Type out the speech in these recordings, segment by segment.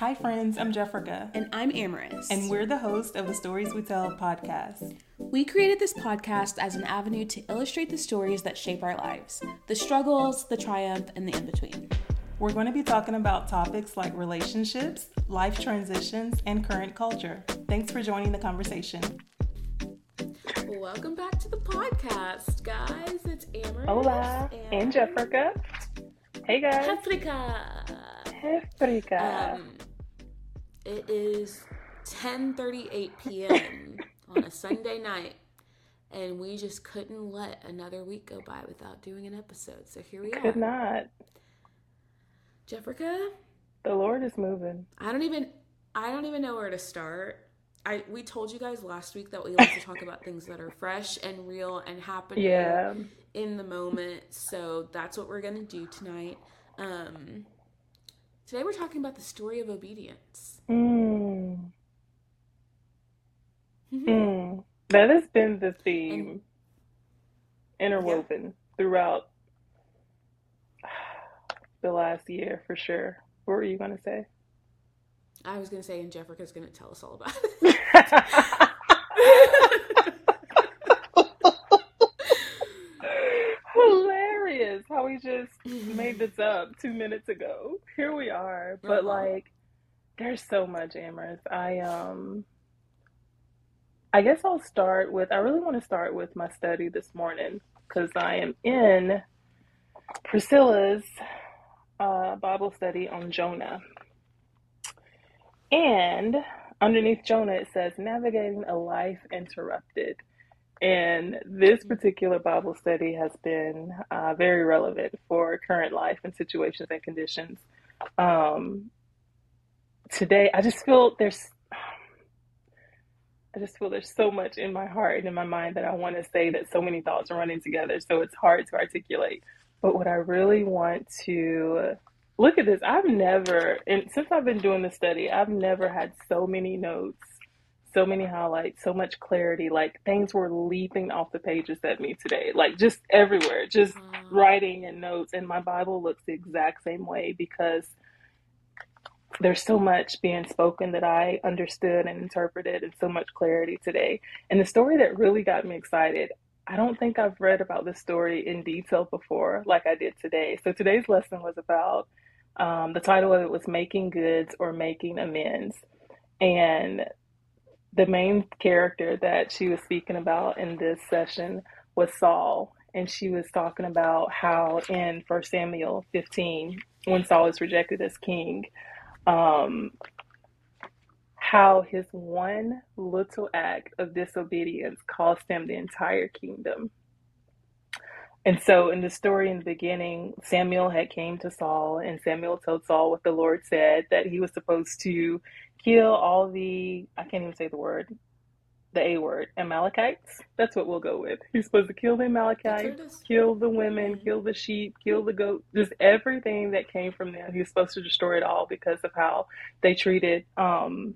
Hi, friends, I'm Jeffrica. And I'm Amaris. And we're the host of the Stories We Tell podcast. We created this podcast as an avenue to illustrate the stories that shape our lives the struggles, the triumph, and the in between. We're going to be talking about topics like relationships, life transitions, and current culture. Thanks for joining the conversation. Welcome back to the podcast, guys. It's Amaris. Hola, and, and Jeffrica. Hey, guys. Africa. Africa. Um, it is 10:38 p.m. on a Sunday night, and we just couldn't let another week go by without doing an episode. So here we Could are. Could not. Jeffrica. The Lord is moving. I don't even. I don't even know where to start. I we told you guys last week that we like to talk about things that are fresh and real and happening yeah. in the moment. So that's what we're gonna do tonight. Um, today we're talking about the story of obedience. Mm. mm. That has been the theme and, interwoven yeah. throughout the last year for sure. What were you gonna say? I was gonna say, and Jeffrica's gonna tell us all about it. Hilarious how we just made this up two minutes ago. Here we are. But uh-huh. like there's so much Amaris. I um I guess I'll start with I really want to start with my study this morning because I am in Priscilla's uh, Bible study on Jonah. And underneath Jonah, it says, navigating a life interrupted. And this particular Bible study has been uh, very relevant for current life and situations and conditions. Um, today, I just feel there's, I just feel there's so much in my heart and in my mind that I want to say that so many thoughts are running together. So it's hard to articulate. But what I really want to look at this. I've never, and since I've been doing the study, I've never had so many notes, so many highlights, so much clarity. Like things were leaping off the pages at me today, like just everywhere, just writing and notes. And my Bible looks the exact same way because there's so much being spoken that I understood and interpreted, and so much clarity today. And the story that really got me excited. I don't think I've read about this story in detail before, like I did today. So today's lesson was about um, the title of it was Making Goods or Making Amends. And the main character that she was speaking about in this session was Saul. And she was talking about how in 1 Samuel 15, when Saul is rejected as king, um, how his one little act of disobedience cost him the entire kingdom. And so in the story in the beginning, Samuel had came to Saul and Samuel told Saul what the Lord said that he was supposed to kill all the I can't even say the word, the A word, Amalekites. That's what we'll go with. He's supposed to kill the Amalekites, kill the women, kill the sheep, kill the goat, just everything that came from them. He's supposed to destroy it all because of how they treated um,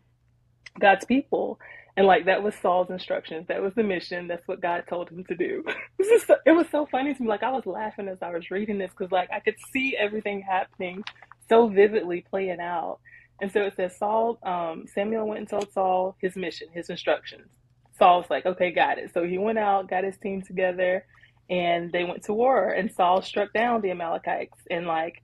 God's people. And like that was Saul's instructions. That was the mission. That's what God told him to do. it was so funny to me. Like I was laughing as I was reading this because like I could see everything happening so vividly playing out. And so it says Saul, um, Samuel went and told Saul his mission, his instructions. Saul was like, okay, got it. So he went out, got his team together, and they went to war. And Saul struck down the Amalekites and like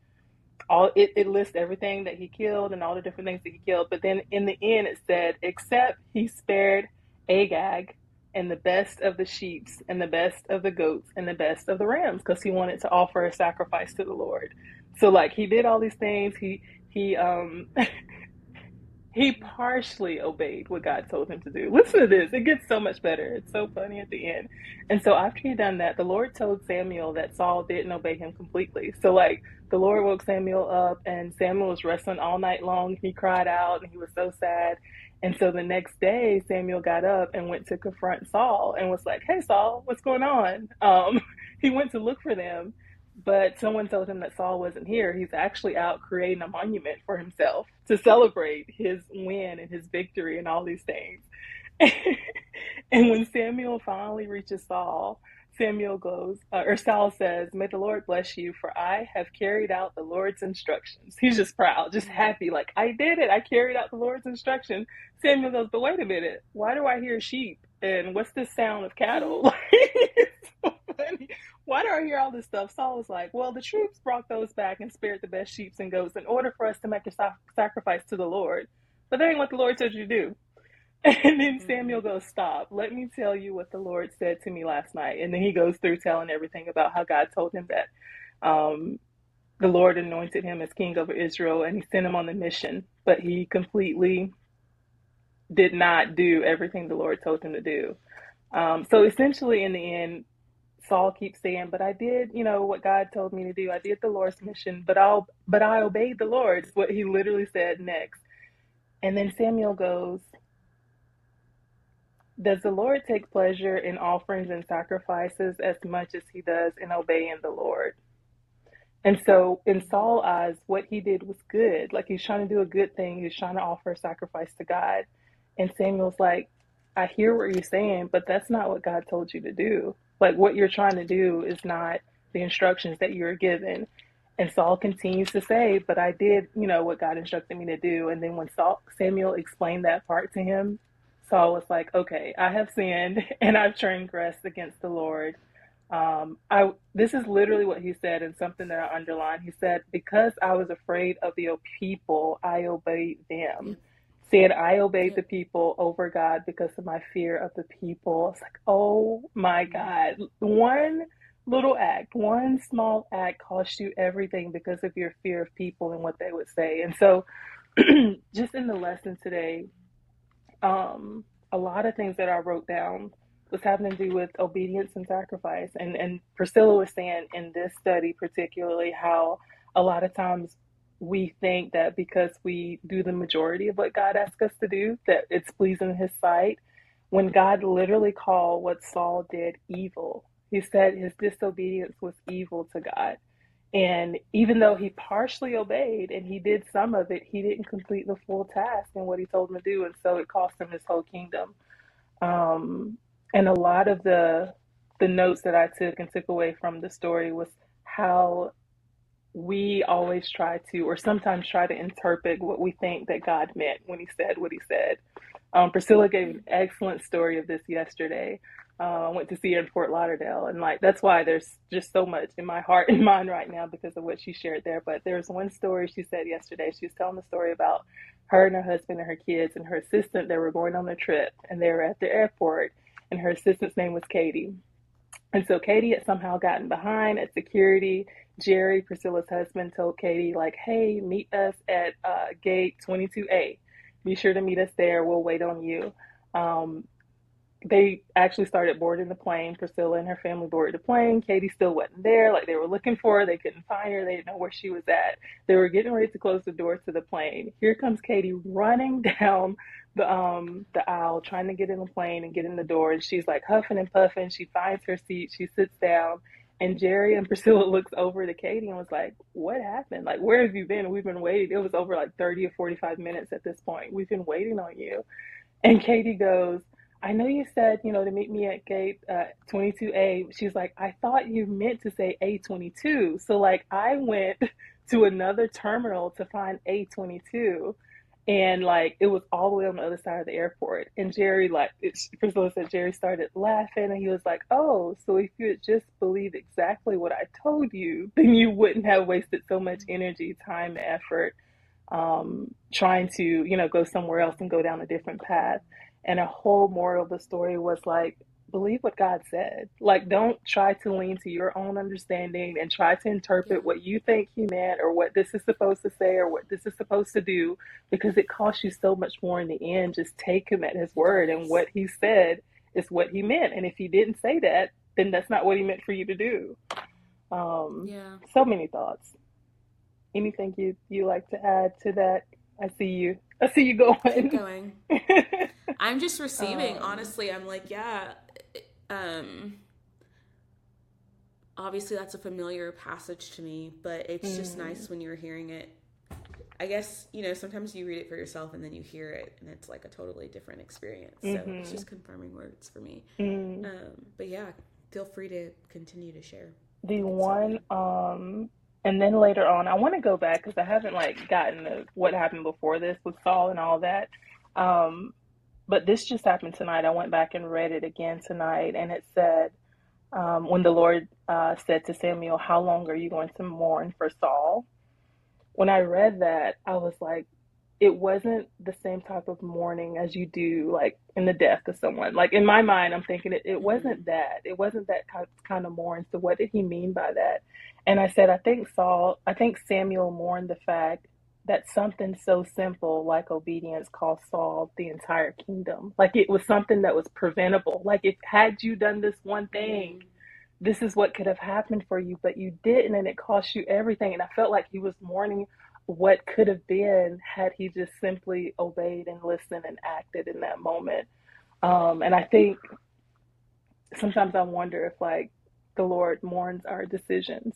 all it, it lists everything that he killed and all the different things that he killed. But then in the end, it said, except he spared Agag and the best of the sheep's and the best of the goats and the best of the rams because he wanted to offer a sacrifice to the Lord. So like he did all these things. He he um he partially obeyed what God told him to do. Listen to this. It gets so much better. It's so funny at the end. And so after he done that, the Lord told Samuel that Saul didn't obey him completely. So like the Lord woke Samuel up and Samuel was wrestling all night long. He cried out and he was so sad. And so the next day, Samuel got up and went to confront Saul and was like, Hey, Saul, what's going on? Um, he went to look for them but someone told him that Saul wasn't here. He's actually out creating a monument for himself to celebrate his win and his victory and all these things. and when Samuel finally reaches Saul, Samuel goes, uh, or Saul says, May the Lord bless you, for I have carried out the Lord's instructions. He's just proud, just happy, like, I did it. I carried out the Lord's instruction. Samuel goes, But wait a minute, why do I hear sheep? And what's this sound of cattle? why do I hear all this stuff? Saul was like, Well, the troops brought those back and spared the best sheep and goats in order for us to make a sacrifice to the Lord. But that ain't what the Lord told you to do. And then Samuel goes, Stop. Let me tell you what the Lord said to me last night. And then he goes through telling everything about how God told him that um, the Lord anointed him as king over Israel and he sent him on the mission. But he completely did not do everything the Lord told him to do. Um, so essentially, in the end, Saul keeps saying, "But I did, you know, what God told me to do. I did the Lord's mission, but I'll, but I obeyed the Lord." What he literally said next. And then Samuel goes, does the Lord take pleasure in offerings and sacrifices as much as he does in obeying the Lord? And so, in Saul's eyes, what he did was good. Like he's trying to do a good thing, he's trying to offer a sacrifice to God. And Samuel's like, I hear what you're saying, but that's not what God told you to do. Like, what you're trying to do is not the instructions that you're given. And Saul continues to say, But I did, you know, what God instructed me to do. And then when Saul, Samuel explained that part to him, Saul was like, okay, I have sinned and I've transgressed against the Lord. Um, I this is literally what he said and something that I underlined. He said, because I was afraid of the people, I obeyed them. Said I obeyed the people over God because of my fear of the people. It's like, oh my God. One little act, one small act cost you everything because of your fear of people and what they would say. And so just in the lesson today, um, a lot of things that I wrote down was having to do with obedience and sacrifice. And and Priscilla was saying in this study particularly how a lot of times we think that because we do the majority of what God asks us to do, that it's pleasing his sight. When God literally called what Saul did evil, he said his disobedience was evil to God. And even though he partially obeyed and he did some of it, he didn't complete the full task and what he told him to do. And so it cost him his whole kingdom. Um, and a lot of the the notes that I took and took away from the story was how we always try to, or sometimes try to interpret what we think that God meant when he said what he said. Um, Priscilla gave an excellent story of this yesterday uh, I went to see her in Fort Lauderdale, and like that's why there's just so much in my heart and mind right now because of what she shared there. But there's one story she said yesterday. She was telling the story about her and her husband and her kids and her assistant. They were going on a trip, and they were at the airport, and her assistant's name was Katie. And so Katie had somehow gotten behind at security. Jerry, Priscilla's husband, told Katie like, "Hey, meet us at uh, gate 22A. Be sure to meet us there. We'll wait on you." Um, they actually started boarding the plane. Priscilla and her family boarded the plane. Katie still wasn't there. Like they were looking for her. They couldn't find her. They didn't know where she was at. They were getting ready to close the door to the plane. Here comes Katie running down the um the aisle, trying to get in the plane and get in the door. And she's like huffing and puffing. She finds her seat. She sits down. And Jerry and Priscilla looks over to Katie and was like, What happened? Like, where have you been? We've been waiting. It was over like 30 or 45 minutes at this point. We've been waiting on you. And Katie goes, I know you said, you know, to meet me at gate uh, 22A. She's like, I thought you meant to say A22. So, like, I went to another terminal to find A22. And, like, it was all the way on the other side of the airport. And Jerry, like, Priscilla said, Jerry started laughing. And he was like, Oh, so if you had just believed exactly what I told you, then you wouldn't have wasted so much energy, time, effort um, trying to, you know, go somewhere else and go down a different path. And a whole moral of the story was like, believe what God said. Like, don't try to lean to your own understanding and try to interpret what you think He meant or what this is supposed to say or what this is supposed to do because it costs you so much more in the end. Just take Him at His word and what He said is what He meant. And if He didn't say that, then that's not what He meant for you to do. Um, yeah. So many thoughts. Anything you you like to add to that? I see you. I see you going. Keep going. I'm just receiving. Um, honestly, I'm like, yeah. Um, obviously, that's a familiar passage to me, but it's mm. just nice when you're hearing it. I guess you know sometimes you read it for yourself and then you hear it and it's like a totally different experience. So mm-hmm. it's just confirming words for me. Mm. Um, but yeah, feel free to continue to share. The one, um, and then later on, I want to go back because I haven't like gotten the, what happened before this with Saul and all that. Um, but this just happened tonight. I went back and read it again tonight, and it said, um, when the Lord uh, said to Samuel, How long are you going to mourn for Saul? When I read that, I was like, it wasn't the same type of mourning as you do like in the death of someone. Like in my mind i'm thinking it, it mm-hmm. wasn't that. It wasn't that kind of mourn. So what did he mean by that? And i said i think saul i think samuel mourned the fact that something so simple like obedience cost saul the entire kingdom. Like it was something that was preventable. Like if had you done this one thing mm-hmm. this is what could have happened for you but you didn't and it cost you everything. And i felt like he was mourning what could have been had he just simply obeyed and listened and acted in that moment. Um, and I think sometimes I wonder if like the Lord mourns our decisions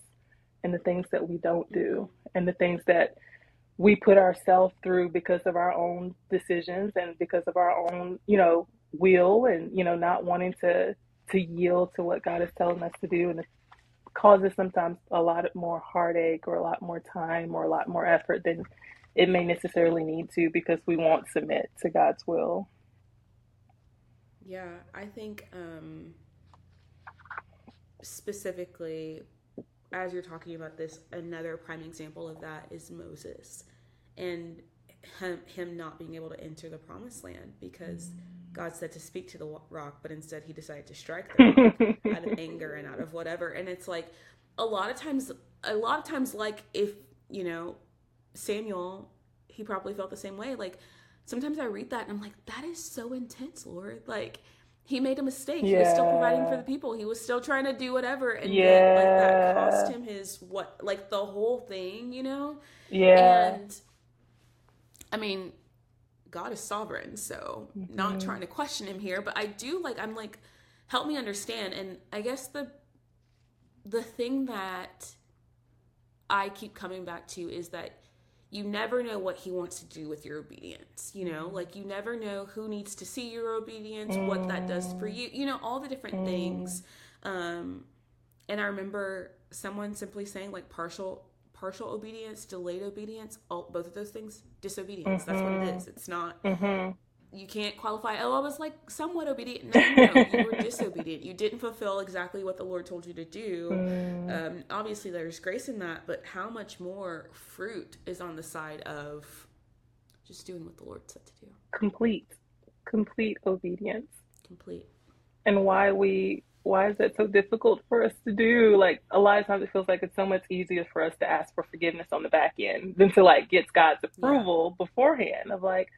and the things that we don't do and the things that we put ourselves through because of our own decisions and because of our own, you know, will and, you know, not wanting to to yield to what God is telling us to do and the causes sometimes a lot more heartache or a lot more time or a lot more effort than it may necessarily need to because we won't submit to God's will. Yeah, I think um, specifically, as you're talking about this, another prime example of that is Moses and him, him not being able to enter the promised land because. Mm-hmm God said to speak to the rock, but instead he decided to strike the rock out of anger and out of whatever. And it's like a lot of times, a lot of times, like if you know Samuel, he probably felt the same way. Like sometimes I read that and I'm like, that is so intense, Lord. Like he made a mistake. Yeah. He was still providing for the people. He was still trying to do whatever, and yeah. yet like that cost him his what, like the whole thing, you know? Yeah. And I mean, God is sovereign, so mm-hmm. not trying to question him here, but I do like I'm like help me understand and I guess the the thing that I keep coming back to is that you never know what he wants to do with your obedience, you know? Mm-hmm. Like you never know who needs to see your obedience, mm. what that does for you, you know, all the different mm. things. Um and I remember someone simply saying like partial partial obedience, delayed obedience, all both of those things, disobedience. Mm-hmm. That's what it mm-hmm. It's not. Mm-hmm. You can't qualify. Oh, I was like somewhat obedient. No, no, you were disobedient. You didn't fulfill exactly what the Lord told you to do. Mm. Um, obviously, there's grace in that, but how much more fruit is on the side of just doing what the Lord said to do? Complete, complete obedience. Complete. And why we why is that so difficult for us to do? Like a lot of times it feels like it's so much easier for us to ask for forgiveness on the back end than to like get God's approval yeah. beforehand of like,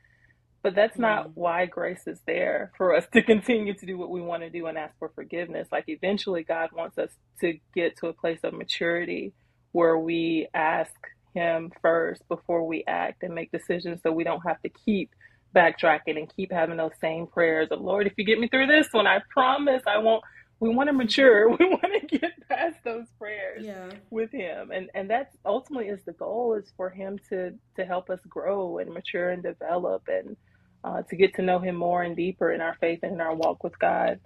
but that's not mm-hmm. why grace is there for us to continue to do what we want to do and ask for forgiveness. Like eventually God wants us to get to a place of maturity where we ask him first before we act and make decisions so we don't have to keep backtracking and keep having those same prayers of Lord, if you get me through this one, I promise I won't we want to mature. We want to get past those prayers yeah. with him. And and that's ultimately is the goal is for him to to help us grow and mature and develop and uh, to get to know him more and deeper in our faith and in our walk with god.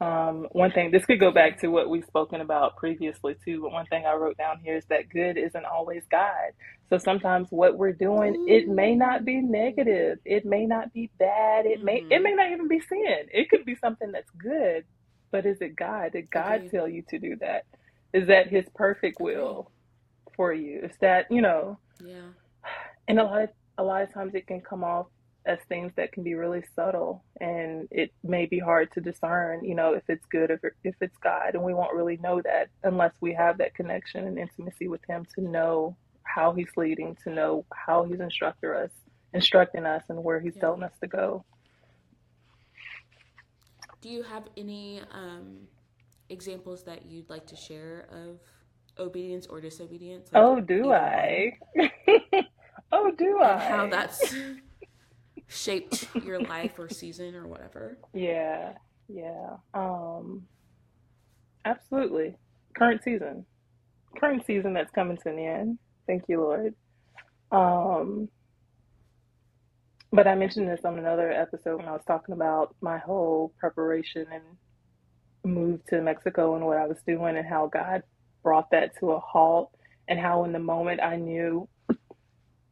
Um, one thing this could go back to what we've spoken about previously too but one thing i wrote down here is that good isn't always god. So sometimes what we're doing it may not be negative. It may not be bad. It may mm-hmm. it may not even be sin. It could be something that's good but is it God? Did God okay. tell you to do that? Is that His perfect will for you? Is that you know? Yeah. And a lot of a lot of times it can come off as things that can be really subtle, and it may be hard to discern. You know, if it's good, if if it's God, and we won't really know that unless we have that connection and intimacy with Him to know how He's leading, to know how He's instructor us, instructing us, and where He's yeah. telling us to go. Do you have any um, examples that you'd like to share of obedience or disobedience? Like, oh, do I? oh, do I? how that's shaped your life or season or whatever. Yeah, yeah. Um, absolutely. Current season. Current season that's coming to an end. Thank you, Lord. Um, but I mentioned this on another episode when I was talking about my whole preparation and move to Mexico and what I was doing and how God brought that to a halt and how in the moment I knew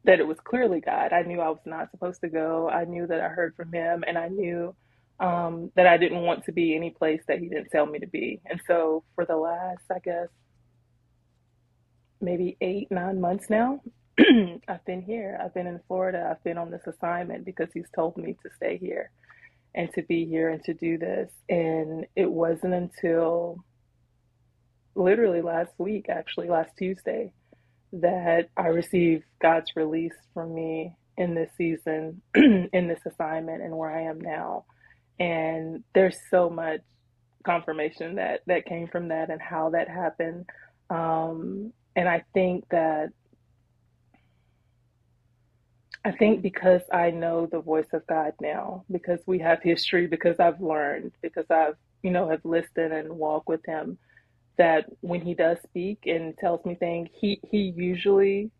that it was clearly God. I knew I was not supposed to go. I knew that I heard from him and I knew um, that I didn't want to be any place that he didn't tell me to be. And so for the last, I guess, maybe eight, nine months now, I've been here. I've been in Florida. I've been on this assignment because he's told me to stay here and to be here and to do this. And it wasn't until literally last week, actually, last Tuesday, that I received God's release from me in this season, in this assignment, and where I am now. And there's so much confirmation that that came from that and how that happened. Um, and I think that I think because I know the voice of God now, because we have history, because I've learned, because I've, you know, have listened and walked with him, that when he does speak and tells me things, he he usually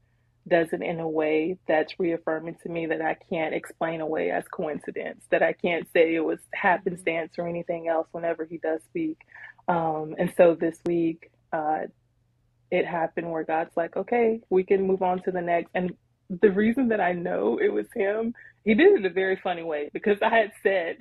does it in a way that's reaffirming to me that I can't explain away as coincidence, that I can't say it was happenstance or anything else whenever he does speak. Um, and so this week, uh, it happened where God's like, okay, we can move on to the next. And the reason that I know it was him, he did it in a very funny way because I had said,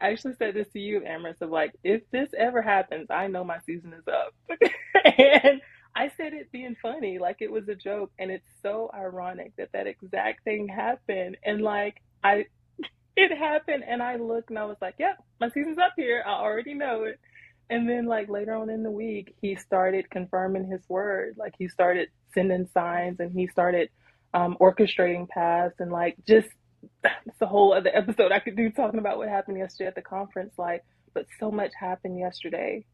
I actually said this to you, Amaris, of like, if this ever happens, I know my season is up. and I said it being funny, like it was a joke. And it's so ironic that that exact thing happened. And like, I, it happened. And I looked and I was like, yep, my season's up here. I already know it. And then, like, later on in the week, he started confirming his word. Like, he started sending signs and he started um, orchestrating paths and like just it's a whole other episode I could do talking about what happened yesterday at the conference. Like, but so much happened yesterday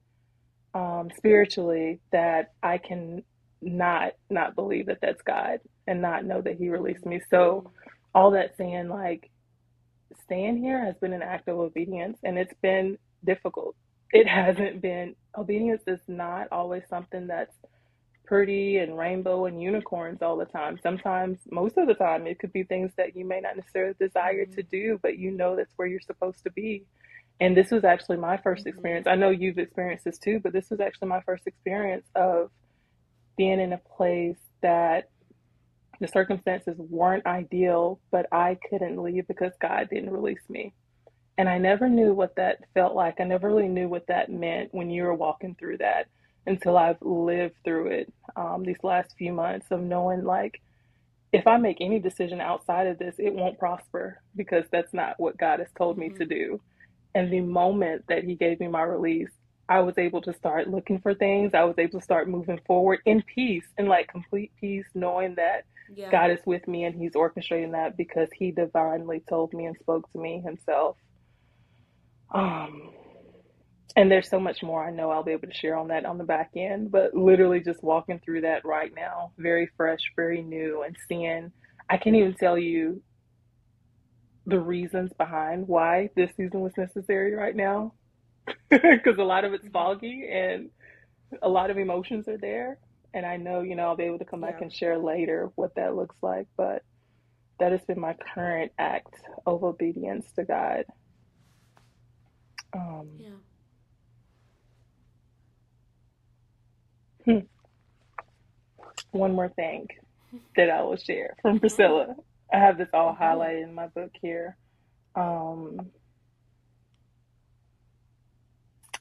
um, spiritually that I can not not believe that that's God and not know that He released me. So all that saying, like, staying here has been an act of obedience, and it's been difficult. It hasn't been obedience is not always something that's pretty and rainbow and unicorns all the time. Sometimes, most of the time, it could be things that you may not necessarily desire to do, but you know that's where you're supposed to be. And this was actually my 1st mm-hmm. experience. I know you've experienced this too, but this was actually my first experience of being in a place that the circumstances weren't ideal, but I couldn't leave because God didn't release me. And I never knew what that felt like. I never really knew what that meant when you were walking through that until I've lived through it um, these last few months of knowing like if I make any decision outside of this, it won't prosper because that's not what God has told me mm-hmm. to do. And the moment that He gave me my release, I was able to start looking for things. I was able to start moving forward in peace, in like complete peace, knowing that yeah. God is with me and He's orchestrating that because He divinely told me and spoke to me Himself. Um, and there's so much more I know I'll be able to share on that on the back end, but literally just walking through that right now, very fresh, very new, and seeing, I can't even tell you the reasons behind why this season was necessary right now, because a lot of it's foggy and a lot of emotions are there. And I know, you know, I'll be able to come back and share later what that looks like, but that has been my current act of obedience to God. Um, yeah. Hmm. One more thing that I will share from Priscilla. I have this all highlighted in my book here. Um,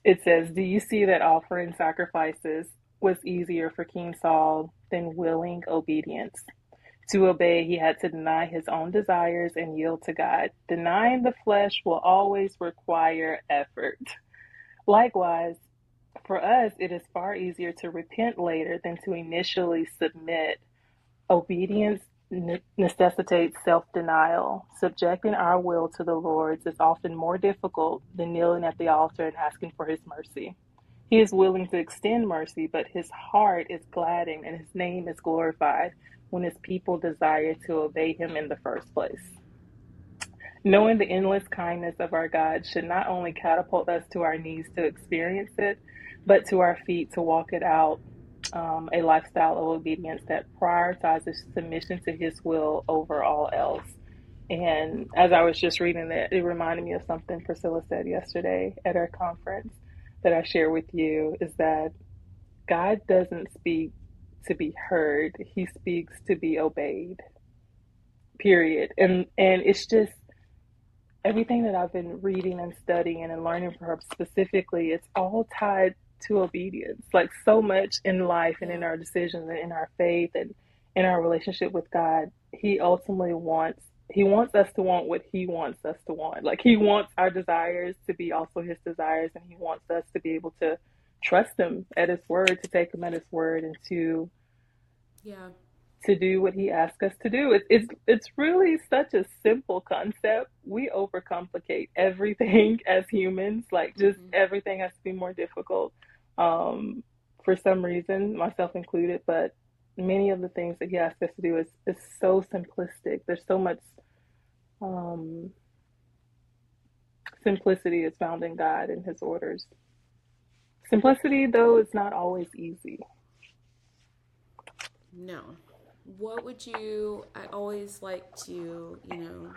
it says, Do you see that offering sacrifices was easier for King Saul than willing obedience? To obey, he had to deny his own desires and yield to God. Denying the flesh will always require effort. Likewise, for us, it is far easier to repent later than to initially submit. Obedience necessitates self denial. Subjecting our will to the Lord's is often more difficult than kneeling at the altar and asking for His mercy. He is willing to extend mercy, but His heart is gladdened and His name is glorified when His people desire to obey Him in the first place. Knowing the endless kindness of our God should not only catapult us to our knees to experience it, but to our feet to walk it out um, a lifestyle of obedience that prioritizes submission to His will over all else. And as I was just reading that, it reminded me of something Priscilla said yesterday at our conference that I share with you is that God doesn't speak to be heard, He speaks to be obeyed. Period. And and it's just everything that I've been reading and studying and learning from her specifically, it's all tied to obedience. Like so much in life and in our decisions and in our faith and in our relationship with God, He ultimately wants He wants us to want what He wants us to want. Like He wants our desires to be also His desires, and He wants us to be able to trust Him at His word, to take Him at His word, and to yeah to do what he asks us to do. It's it's it's really such a simple concept. We overcomplicate everything as humans. Like just mm-hmm. everything has to be more difficult. Um, for some reason, myself included, but many of the things that he asks us to do is, is so simplistic. There's so much um, simplicity is found in God and his orders. Simplicity, though, is not always easy. No, what would you i always like to you know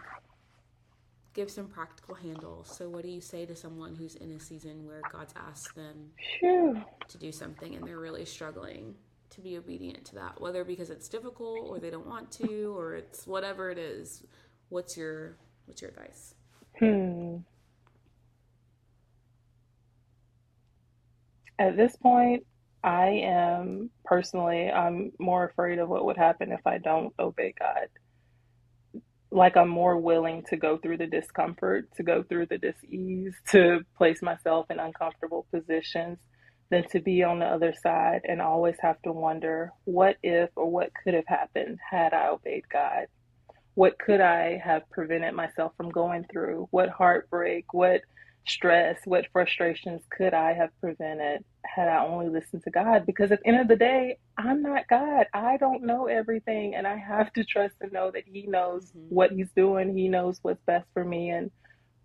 give some practical handles. So what do you say to someone who's in a season where god's asked them to do something and they're really struggling to be obedient to that whether because it's difficult or they don't want to or it's whatever it is? What's your what's your advice? Hmm. At this point I am personally, I'm more afraid of what would happen if I don't obey God. Like I'm more willing to go through the discomfort, to go through the dis-ease, to place myself in uncomfortable positions than to be on the other side and always have to wonder what if or what could have happened had I obeyed God. What could I have prevented myself from going through? What heartbreak, what stress, what frustrations could I have prevented had I only listened to God? Because at the end of the day, I'm not God. I don't know everything, and I have to trust and know that He knows mm-hmm. what He's doing. He knows what's best for me, and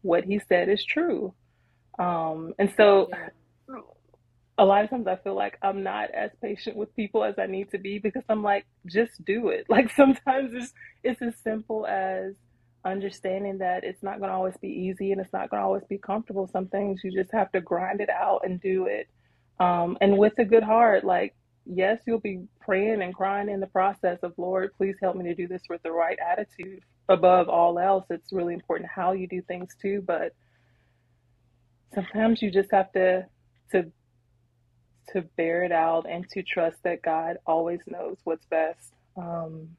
what He said is true. Um, and so, yeah. a lot of times I feel like I'm not as patient with people as I need to be because I'm like, just do it. Like sometimes it's it's as simple as understanding that it's not going to always be easy and it's not going to always be comfortable. Some things you just have to grind it out and do it. Um, and with a good heart, like, yes, you'll be praying and crying in the process of, Lord, please help me to do this with the right attitude. Above all else, it's really important how you do things too. But sometimes you just have to, to, to bear it out and to trust that God always knows what's best. Um,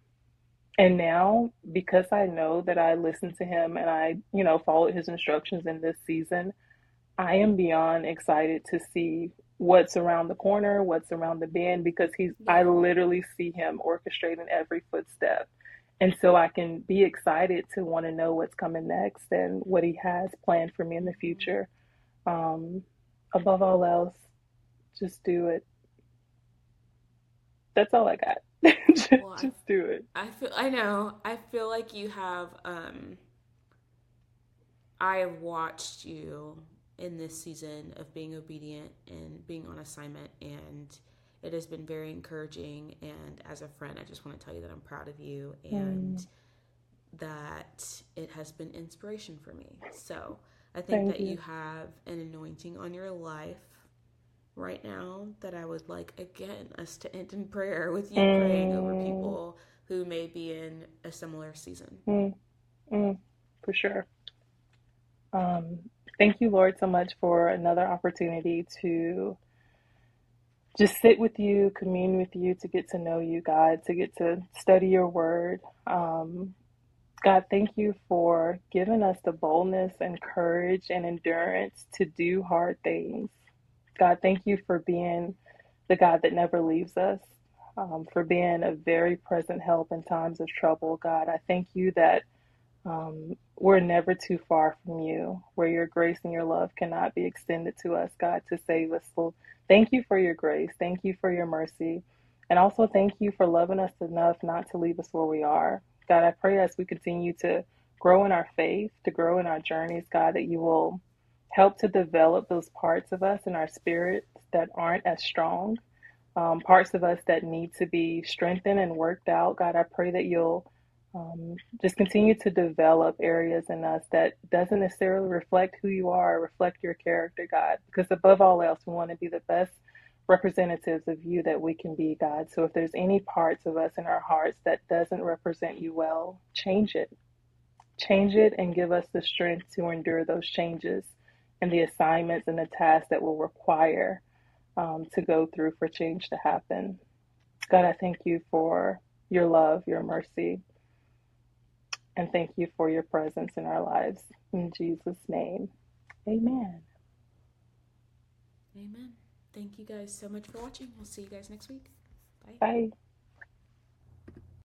and now, because I know that I listened to him and I, you know, followed his instructions in this season, I am beyond excited to see what's around the corner, what's around the bend, because he's, I literally see him orchestrating every footstep. And so I can be excited to want to know what's coming next and what he has planned for me in the future. Um, above all else, just do it. That's all I got. just, well, just do it. I feel I know. I feel like you have um I have watched you in this season of being obedient and being on assignment and it has been very encouraging and as a friend I just want to tell you that I'm proud of you and mm. that it has been inspiration for me. So, I think Thank that you. you have an anointing on your life right now that I would like again us to end in prayer with you mm. praying over mm. people who may be in a similar season. Mm. Mm. For sure. Um, thank you, Lord, so much for another opportunity to just sit with you, commune with you, to get to know you, God, to get to study your word. Um, God, thank you for giving us the boldness and courage and endurance to do hard things. God, thank you for being the God that never leaves us, um, for being a very present help in times of trouble. God, I thank you that um, we're never too far from you, where your grace and your love cannot be extended to us, God, to save us. So thank you for your grace. Thank you for your mercy. And also thank you for loving us enough not to leave us where we are. God, I pray as we continue to grow in our faith, to grow in our journeys, God, that you will help to develop those parts of us in our spirits that aren't as strong, um, parts of us that need to be strengthened and worked out. God, I pray that you'll Um, just continue to develop areas in us that doesn't necessarily reflect who you are, reflect your character, God. Because above all else, we want to be the best representatives of you that we can be, God. So if there's any parts of us in our hearts that doesn't represent you well, change it. Change it and give us the strength to endure those changes and the assignments and the tasks that will require um, to go through for change to happen. God, I thank you for your love, your mercy, and thank you for your presence in our lives. In Jesus' name, amen. Amen. Thank you guys so much for watching. We'll see you guys next week. Bye. Bye.